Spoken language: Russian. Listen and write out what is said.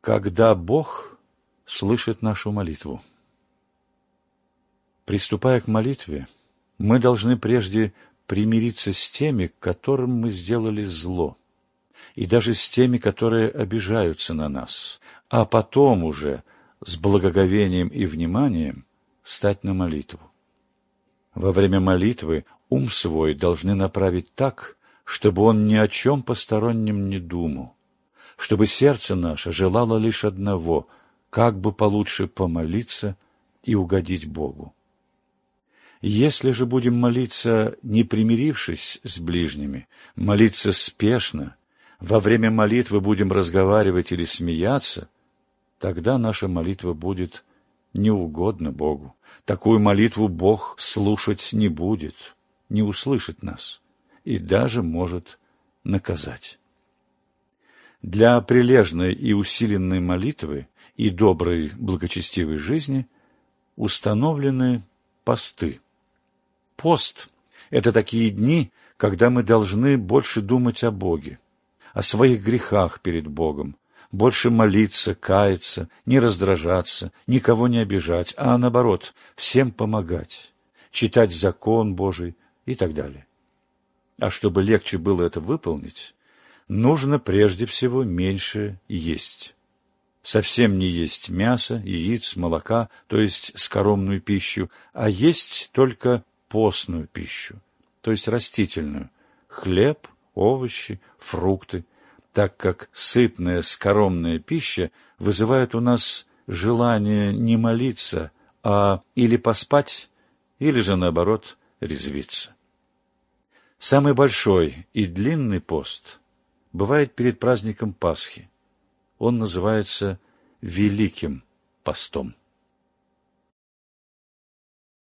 Когда Бог слышит нашу молитву. Приступая к молитве, мы должны прежде примириться с теми, которым мы сделали зло, и даже с теми, которые обижаются на нас, а потом уже с благоговением и вниманием стать на молитву. Во время молитвы ум свой должны направить так, чтобы он ни о чем постороннем не думал, чтобы сердце наше желало лишь одного — как бы получше помолиться и угодить Богу. Если же будем молиться, не примирившись с ближними, молиться спешно, во время молитвы будем разговаривать или смеяться, тогда наша молитва будет неугодна Богу. Такую молитву Бог слушать не будет, не услышит нас и даже может наказать. Для прилежной и усиленной молитвы и доброй благочестивой жизни установлены посты. Пост – это такие дни, когда мы должны больше думать о Боге, о своих грехах перед Богом, больше молиться, каяться, не раздражаться, никого не обижать, а наоборот, всем помогать, читать закон Божий и так далее. А чтобы легче было это выполнить, нужно прежде всего меньше есть. Совсем не есть мясо, яиц, молока, то есть скоромную пищу, а есть только постную пищу, то есть растительную, хлеб, овощи, фрукты, так как сытная скоромная пища вызывает у нас желание не молиться, а или поспать, или же, наоборот, резвиться. Самый большой и длинный пост бывает перед праздником Пасхи. Он называется Великим постом.